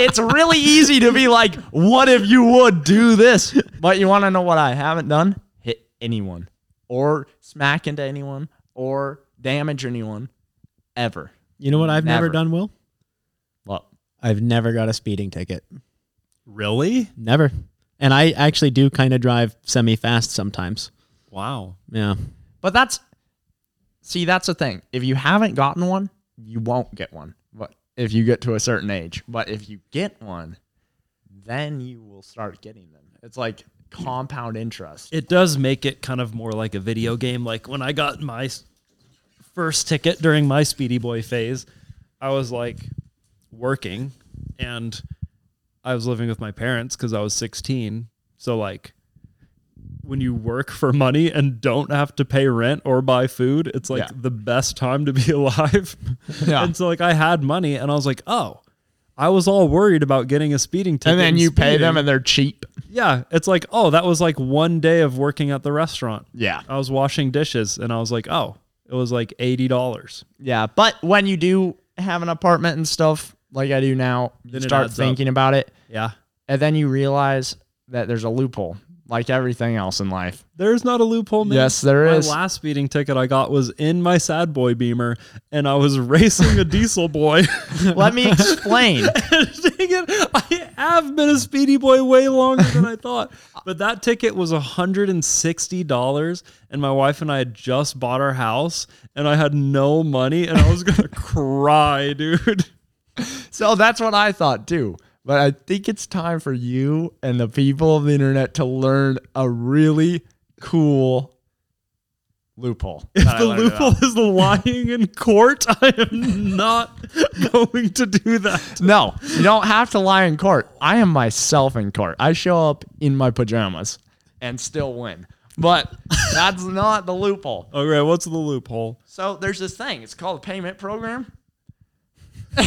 A: It's really easy to be like, what if you would do this? But you want to know what I haven't done? Hit anyone or smack into anyone or damage anyone ever.
C: You know what I've never,
A: Never.
C: done, Will?
A: Well,
C: I've never got a speeding ticket.
B: Really?
C: Never. And I actually do kind of drive semi fast sometimes.
B: Wow.
C: Yeah.
A: but that's see, that's the thing. If you haven't gotten one, you won't get one. But if you get to a certain age, but if you get one, then you will start getting them. It's like compound interest.
B: It does make it kind of more like a video game. Like when I got my s- first ticket during my Speedy Boy phase, I was like working and I was living with my parents because I was 16. So, like, when you work for money and don't have to pay rent or buy food, it's like
A: Yeah.
B: the best time to be (laughs) alive.
A: Yeah.
B: And so, like, I had money and I was like, oh, I was all worried about getting a speeding ticket.
A: and then you pay them and they're cheap.
B: Yeah, it's like, oh, that was like one day of working at the restaurant.
A: Yeah.
B: I was washing dishes and I was like, oh, it was like $80.
A: Yeah. But when you do have an apartment and stuff like I do now,
B: Then it
A: start
B: adds up.
A: thinking about it
B: Yeah.
A: and then you realize that there's a loophole like everything else in life.
B: There's not a loophole, man.
A: Yes, there
B: my
A: is.
B: last speeding ticket I got was in my sad boy beamer and I was (laughs) racing a diesel boy. (laughs)
A: Let me explain. (laughs)
B: Dang it, I have been a speedy boy way longer than I thought. But that ticket was $160 and my wife and I had just bought our house and I had no money and I was going to cry, dude.
A: So that's what I thought too. But I think it's time for you and the people of the internet to learn a really cool loophole.
B: If the loophole
A: about.
B: is lying in court, (laughs) I am not going to do that.
A: No, you don't have to lie in court. I am myself in court. I show up in my pajamas and still win. But that's not the loophole.
B: Okay, what's the loophole?
A: So there's this thing. It's called a payment program.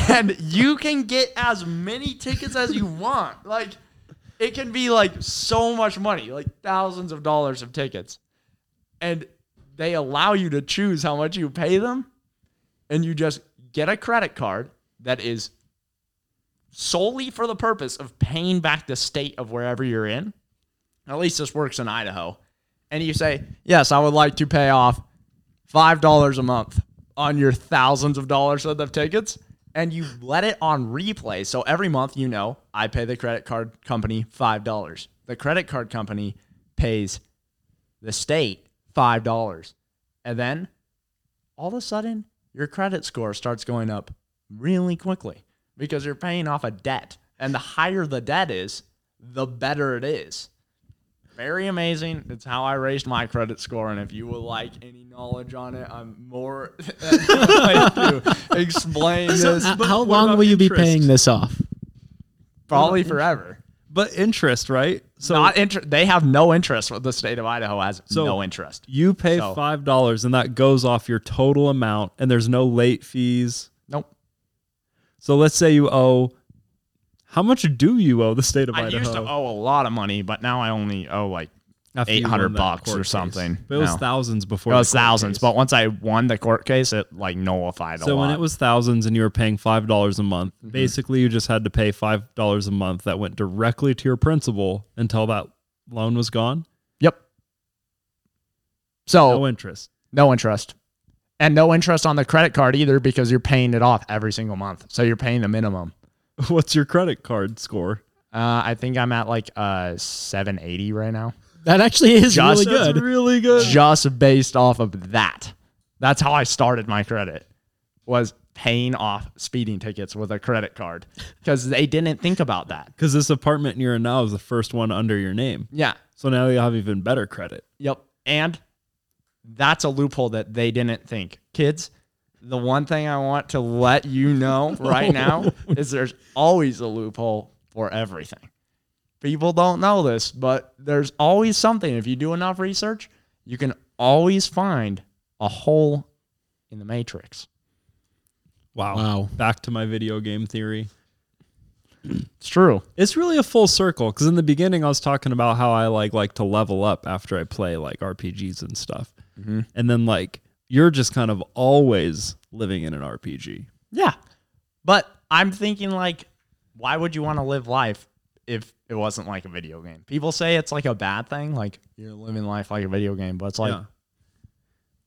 A: And you can get as many tickets as you want. Like it can be like so much money, like thousands of dollars of tickets. And they allow you to choose how much you pay them. And you just get a credit card that is solely for the purpose of paying back the state of wherever you're in. At least this works in Idaho. And you say, Yes, I would like to pay off $5 a month on your thousands of dollars worth of tickets. And you let it on replay. So every month, you know, I pay the credit card company $5. The credit card company pays the state $5. And then all of a sudden, your credit score starts going up really quickly because you're paying off a debt. And the higher the debt is, the better it is. Very amazing. It's how I raised my credit score. And if you would like any knowledge on it, I'm more (laughs) than glad to explain this.
B: But
C: How long will you be paying this off?
A: Probably forever.
B: But interest, right? So
A: Not inter- They have no interest. The state of Idaho has
B: So-
A: no interest.
B: you pay
A: So-
B: five dollars, and that goes off your total amount, and there's no late fees.
A: Nope.
B: So let's say you owe. How much do you owe the state of
A: I
B: Idaho?
A: I used to owe a lot of money, but now I only owe like
B: After
A: 800 bucks or something.
B: But it was
A: No.
B: thousands before.
A: it
B: the
A: was
B: court
A: thousands.
B: case.
A: But once I won the court case, it like nullified a
B: so when it was thousands and you were paying five dollars a month,
A: Mm-hmm.
B: basically you just had to pay five dollars a month that went directly to your principal until that loan was gone.
A: yep. So
B: No interest.
A: No interest. And no interest on the credit card either because you're paying it off every single month. So you're paying the minimum. (laughs)
B: What's your credit card score?
A: Uh, I think I'm at like uh 780 right now.
C: That actually is
A: Just-
C: really
B: That's
C: good.
B: really good.
A: Just based off of that. That's how I started my credit. Was paying off speeding tickets with a credit card because they didn't think about that.
B: Because this apartment you're in now is the first one under your name.
A: Yeah.
B: So now you have even better credit.
A: Yep. And that's a loophole that they didn't think. Kids, the one thing I want to let you know (laughs) right oh. now is there's always a loophole for everything. People don't know this, but there's always something. If you do enough research, you can always find a hole in the matrix.
B: Wow.
C: Wow.
B: Back to my video game theory.
A: It's true.
B: It's really a full circle because in the beginning I was talking about how I like like to level up after I play like RPGs and stuff, mm-hmm. and then like you're just kind of always living in an RPG.
A: Yeah. But I'm thinking like why would you want to live life if it wasn't like a video game? People say it's like a bad thing, like you're living life like a video game, but it's like
B: yeah.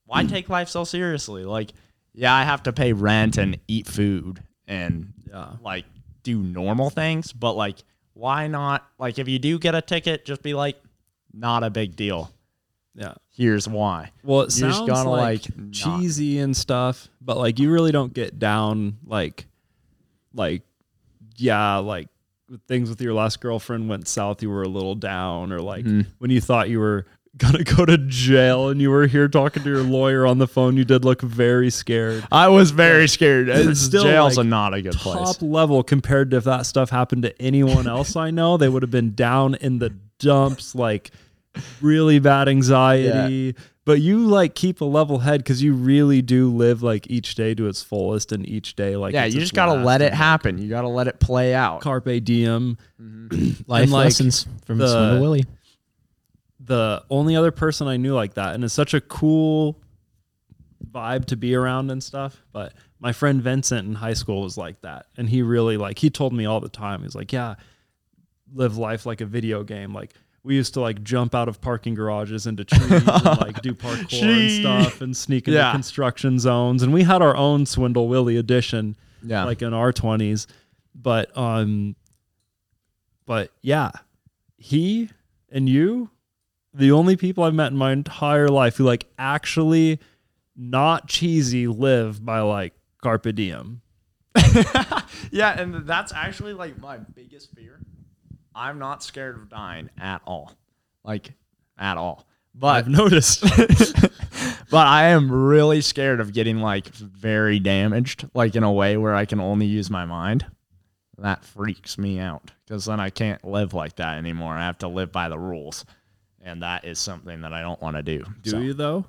A: why (clears throat) take life so seriously? Like, yeah, I have to pay rent and eat food and
B: Yeah.
A: like do normal things, but like why not like if you do get a ticket, just be like, not a big deal.
B: Yeah.
A: Here's why.
B: Well, it
A: You're
B: sounds
A: gonna,
B: like,
A: like,
B: cheesy and stuff, but like you really don't get down like, like, yeah, like things with your last girlfriend went south. You were a little down, or like
A: Mm-hmm.
B: when you thought you were (laughs) gonna go to jail and you were here talking to your lawyer on the phone. You did look very scared.
A: I was very scared.
B: Still,
A: jail's
B: like,
A: a not a good
B: Top
A: place.
B: level compared to if that stuff happened to anyone (laughs) else I know, they would have been down in the dumps, like really bad anxiety. But you like keep a level head because you really do live like each day to its fullest, and each day like
A: Yeah,
B: it's
A: you just gotta let it
B: and,
A: happen. You gotta let it play out.
B: Carpe diem. Mm-hmm. (clears throat)
C: Life
B: And, like,
C: lessons from
B: the-
C: Swindle Willie.
B: the only other person I knew like that, and it's such a cool vibe to be around and stuff. But my friend Vincent in high school was like that, and he really like he told me all the time. He's like, "Yeah, live life like a video game." Like we used to like jump out of parking garages into trees and (laughs) like do parkour
A: Gee.
B: and stuff, and sneak into
A: Yeah.
B: construction zones. And we had our own Swindle Willie edition
A: Yeah.
B: like in our 20s but um but yeah he and you the only people i've met in my entire life who like actually not cheesy live by like carpe diem (laughs)
A: yeah, and that's actually like my biggest fear. I'm not scared of dying at all. Like at all. But
B: i've noticed (laughs)
A: but I am really scared of getting like very damaged, like in a way where I can only use my mind. That freaks me out because then I can't live like that anymore. I have to live by the rules, and that is something that I don't want to do.
B: do
A: So-
B: you though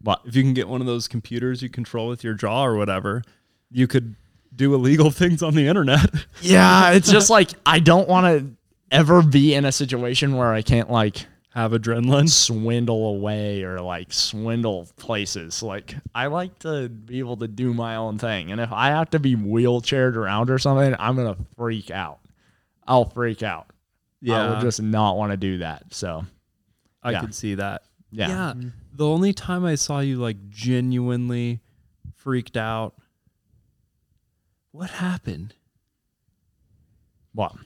A: But
B: if you can get one of those computers you control with your jaw or whatever you could do illegal (laughs) things on the internet (laughs)
A: yeah, it's just like I don't want to ever be in a situation where I can't like
B: have adrenaline
A: swindle away or like swindle places. Like I like to be able to do my own thing. And if I have to be wheelchaired around or something, I'm gonna freak out. I'll freak out. Yeah i
B: Yeah.
A: would just not want to do that. So
B: i
A: Yeah.
B: could see that
A: yeah.
B: Yeah. The only time I saw you like genuinely freaked out. What happened?
A: Well,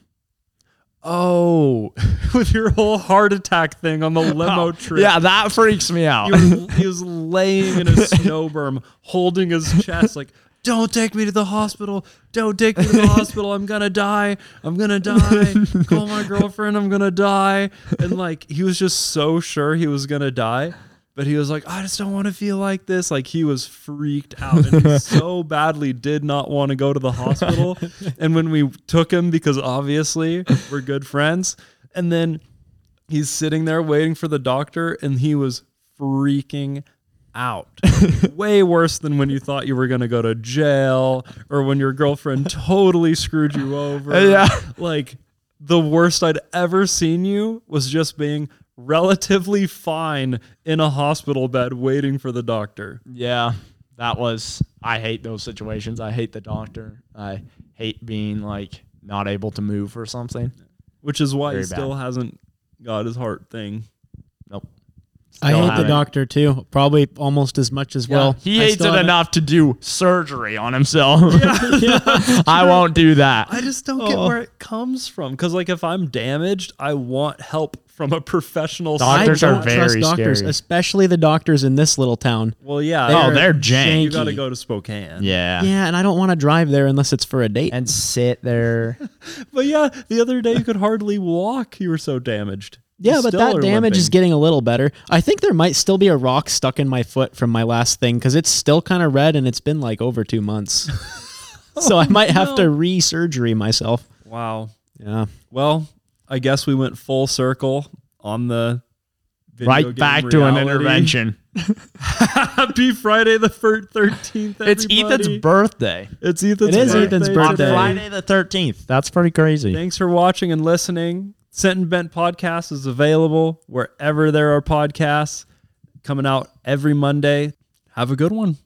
B: Oh, (laughs) with your whole heart attack thing on the (laughs) oh, limo trip.
A: yeah, that freaks me out.
B: He was, he was laying in a (laughs) snow berm, holding his chest, like, Don't take me to the hospital. Don't take me to the hospital. I'm gonna die. I'm gonna die. Call my girlfriend. I'm gonna die. And like he was just so sure he was gonna die. But he was like, I just don't want to feel like this. Like he was freaked out and he (laughs) so badly did not want to go to the hospital. (laughs) and when we took him, because obviously we're good friends, and then he's sitting there waiting for the doctor and he was freaking out. (laughs) Way worse than when you thought you were going to go to jail or when your girlfriend totally screwed you over.
A: Yeah.
B: Like the worst I'd ever seen you was just being relatively fine in a hospital bed waiting for the doctor.
A: Yeah, that was. I hate those situations. I hate the doctor. I hate being like not able to move or something.
B: Which is why
A: Very
B: he still hasn't got his heart thing.
A: Nope.
C: I hate the
A: haven't.
C: doctor too. Probably almost as much as well.
A: he
C: I
A: hates it
C: haven't-
A: enough to do surgery on himself. (laughs) (laughs) I won't do that.
B: I just don't get
C: Oh.
B: where it comes from. Because like if I'm damaged, I want help from a professional.
C: I
A: Doctors
C: don't
A: are very
C: trust doctors,
A: scary.
C: especially the doctors in this little town.
B: Well, yeah.
A: Oh,
B: you're-
A: they're jank.
B: You got to go to Spokane.
A: Yeah.
C: Yeah, and I don't want to drive there unless it's for a date.
A: And sit there. (laughs)
B: But yeah, the other day you could hardly walk. You were so damaged. You
C: yeah, but that
B: are
C: damage is getting a little better. I think there might still be a rock stuck in my foot from my last thing because it's still kind of red and it's been like over two months. (laughs) so I oh, might have to re-surgery myself.
B: Wow.
C: Yeah.
B: Well, I guess we went full circle on the video
A: right
B: game
A: back to an intervention. (laughs) (laughs)
B: Happy Friday the thirteenth.
A: It's Ethan's birthday.
B: It's Ethan's.
C: It is
B: birthday
C: Ethan's
B: today.
A: On
C: birthday.
A: Friday the 13th. That's pretty crazy.
B: Thanks for watching and listening. Sent and Bent podcast is available wherever there are podcasts. Coming out every Monday. Have a good one.